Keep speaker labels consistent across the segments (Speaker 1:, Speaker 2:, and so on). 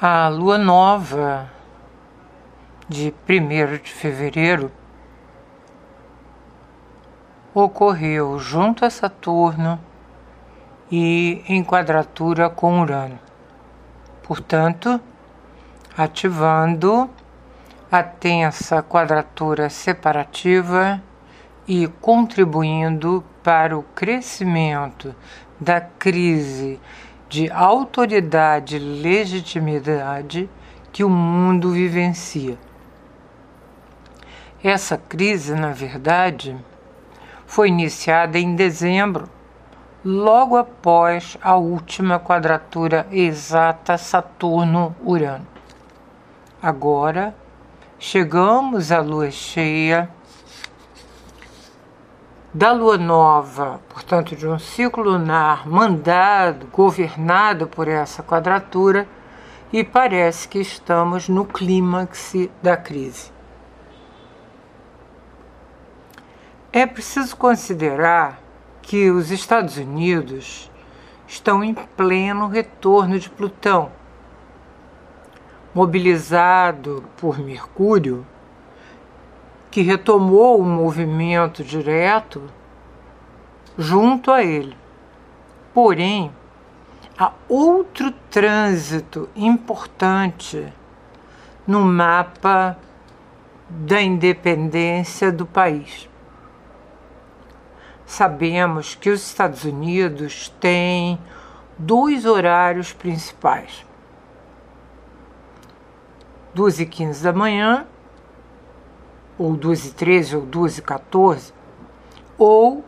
Speaker 1: A lua nova de 1 de fevereiro ocorreu junto a Saturno e em quadratura com Urano. Portanto, ativando a tensa quadratura separativa e contribuindo para o crescimento da crise de autoridade e legitimidade que o mundo vivencia. Essa crise, na verdade, foi iniciada em dezembro, logo após a última quadratura exata Saturno-Urano. Agora chegamos à lua cheia da lua nova, portanto, de um ciclo lunar mandado, governado por essa quadratura, e parece que estamos no clímax da crise. É preciso considerar que os Estados Unidos estão em pleno retorno de Plutão. Mobilizado por Mercúrio, que retomou o movimento direto junto a ele. Porém, há outro trânsito importante no mapa da independência do país. Sabemos que os Estados Unidos têm dois horários principais: 2 e 15 da manhã ou 12 e 13 ou 12 e 14, ou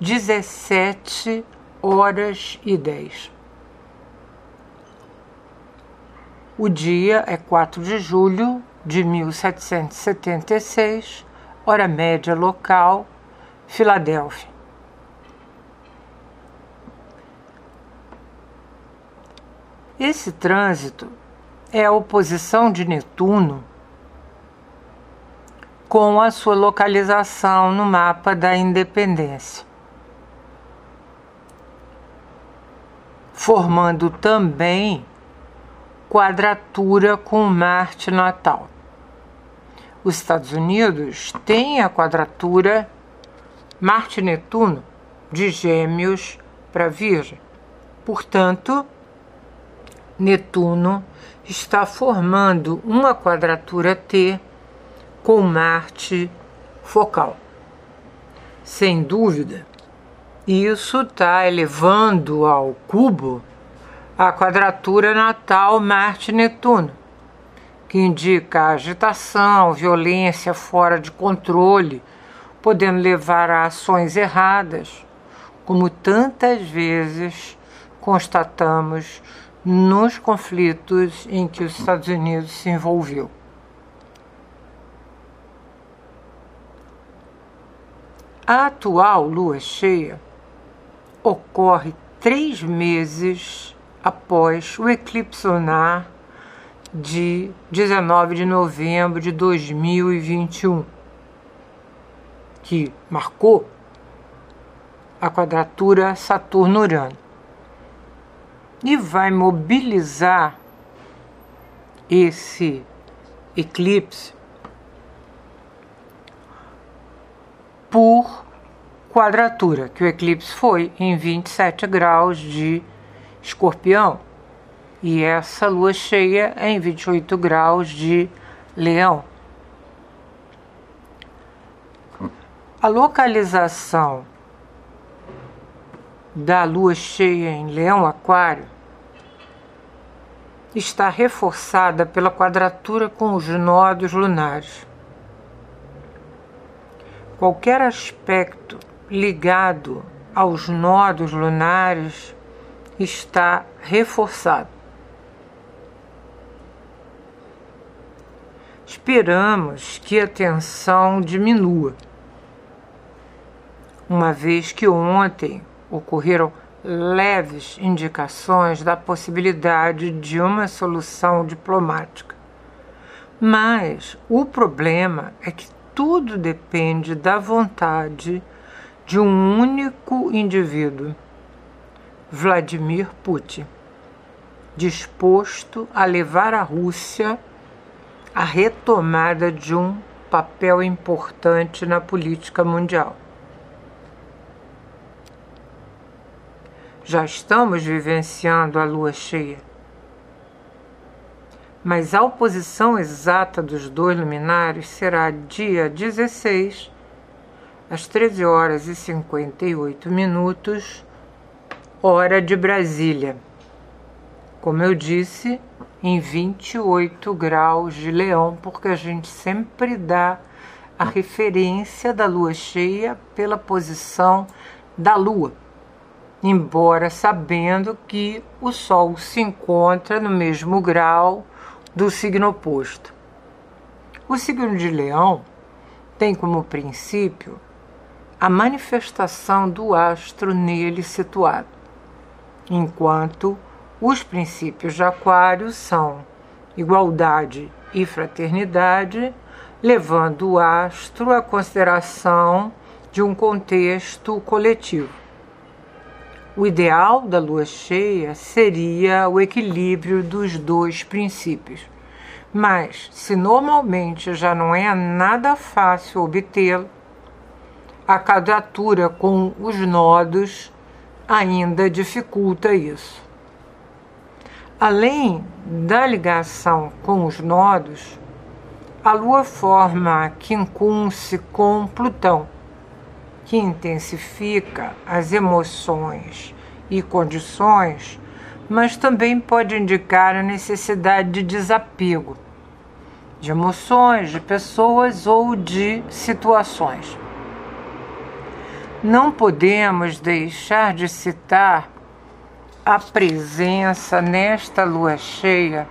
Speaker 1: 17 horas e 10. O dia é 4 de julho de 1776, hora média local, Filadélfia. Esse trânsito é a oposição de Netuno com a sua localização no mapa da independência, formando também quadratura com Marte natal. Os Estados Unidos têm a quadratura Marte-Netuno de Gêmeos para Virgem. Portanto, Netuno está formando uma quadratura T com Marte focal. Sem dúvida, isso está elevando ao cubo a quadratura natal Marte-Netuno, que indica agitação, violência fora de controle, podendo levar a ações erradas, como tantas vezes constatamos nos conflitos em que os Estados Unidos se envolveu. A atual lua cheia ocorre três meses após o eclipse lunar de 19 de novembro de 2021, que marcou a quadratura Saturno-Urano. E vai mobilizar esse eclipse por quadratura, que o eclipse foi em 27 graus de escorpião e essa lua cheia é em 28 graus de leão. A localização da lua cheia em leão aquário está reforçada pela quadratura com os nodos lunares qualquer aspecto ligado aos nodos lunares está reforçado. Esperamos que a tensão diminua, uma vez que ontem ocorreram leves indicações da possibilidade de uma solução diplomática. Mas o problema é que tudo depende da vontade de um único indivíduo, Vladimir Putin, disposto a levar a Rússia à retomada de um papel importante na política mundial. Já estamos vivenciando a lua cheia. Mas a oposição exata dos dois luminares será dia 16, às 13 horas e 58 minutos, hora de Brasília. Como eu disse, em 28 graus de leão, porque a gente sempre dá a referência da lua cheia pela posição da lua embora sabendo que o Sol se encontra no mesmo grau do signo oposto. O signo de Leão tem como princípio a manifestação do astro nele situado, enquanto os princípios de Aquário são igualdade e fraternidade, levando o astro à consideração de um contexto coletivo. O ideal da lua cheia seria o equilíbrio dos dois princípios. Mas, se normalmente já não é nada fácil obtê-lo, a quadratura com os nodos ainda dificulta isso. Além da ligação com os nodos, a Lua forma quincunce com Plutão que intensifica as emoções e condições, mas também pode indicar a necessidade de desapego de emoções, de pessoas ou de situações. Não podemos deixar de citar a presença nesta lua cheia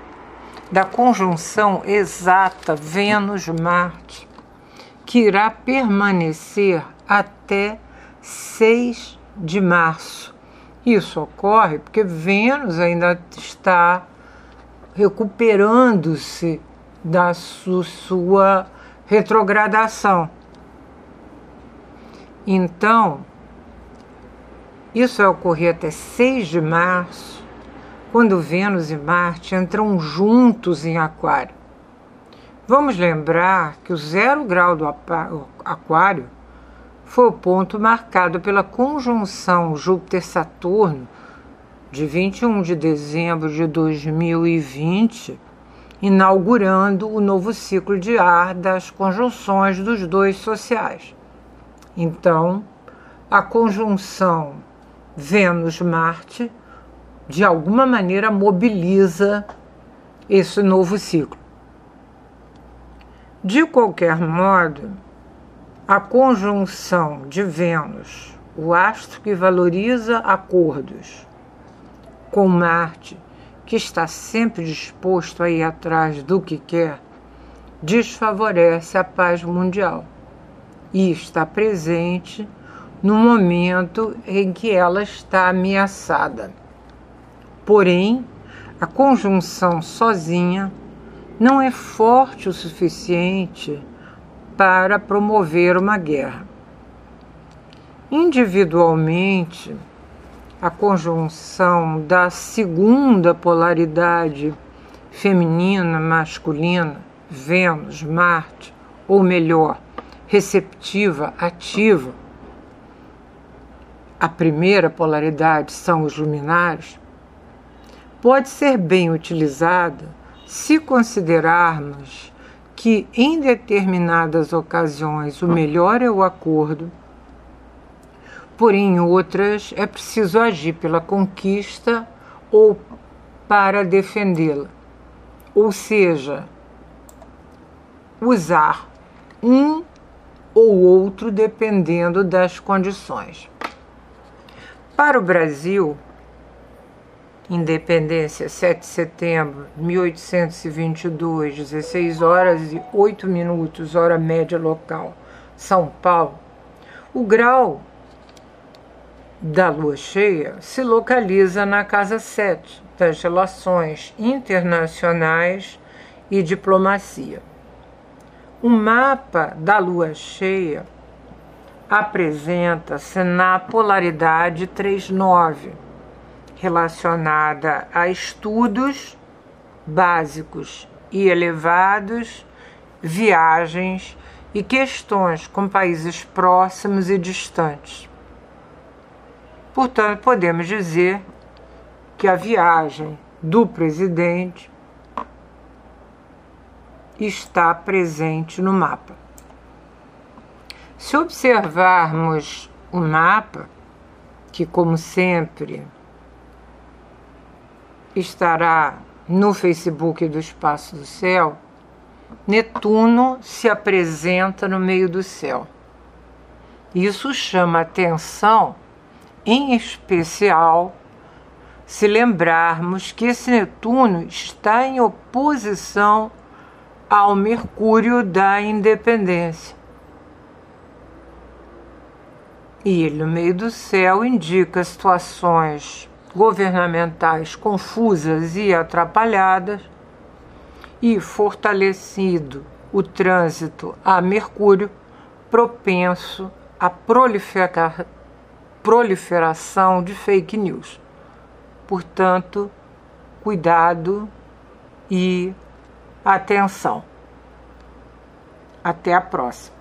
Speaker 1: da conjunção exata Vênus-Marte, que irá permanecer até 6 de março. Isso ocorre porque Vênus ainda está recuperando-se da su sua retrogradação. Então, isso vai ocorrer até 6 de março, quando Vênus e Marte entram juntos em Aquário. Vamos lembrar que o zero grau do Aquário foi o ponto marcado pela conjunção Júpiter-Saturno de 21 de dezembro de 2020, inaugurando o novo ciclo de ar das conjunções dos dois sociais. Então, a conjunção Vênus-Marte, de alguma maneira, mobiliza esse novo ciclo. De qualquer modo, a conjunção de Vênus, o astro que valoriza acordos, com Marte, que está sempre disposto a ir atrás do que quer, desfavorece a paz mundial e está presente no momento em que ela está ameaçada. Porém, a conjunção sozinha não é forte o suficiente para promover uma guerra. Individualmente, a conjunção da segunda polaridade feminina-masculina, Vênus, Marte, ou melhor, receptiva, ativa, a primeira polaridade são os luminares, pode ser bem utilizada se considerarmos que em determinadas ocasiões o melhor é o acordo, porém em outras é preciso agir pela conquista ou para defendê-la. Ou seja, usar um ou outro dependendo das condições. Para o Brasil, Independência, 7 de setembro de 1822, 16 horas e 8 minutos, hora média local, São Paulo. O grau da lua cheia se localiza na casa 7 das relações internacionais e diplomacia. O mapa da lua cheia apresenta-se na polaridade 39 relacionada a estudos básicos e elevados, viagens e questões com países próximos e distantes. Portanto, podemos dizer que a viagem do presidente está presente no mapa. Se observarmos o mapa, que como sempre estará no Facebook do Espaço do Céu, Netuno se apresenta no meio do céu. Isso chama atenção, em especial, se lembrarmos que esse Netuno está em oposição ao Mercúrio da Independência. E ele, no meio do céu, indica situações governamentais confusas e atrapalhadas, e fortalecido o trânsito a Mercúrio, propenso à prolifera proliferação de fake news. Portanto, cuidado e atenção. Até a próxima.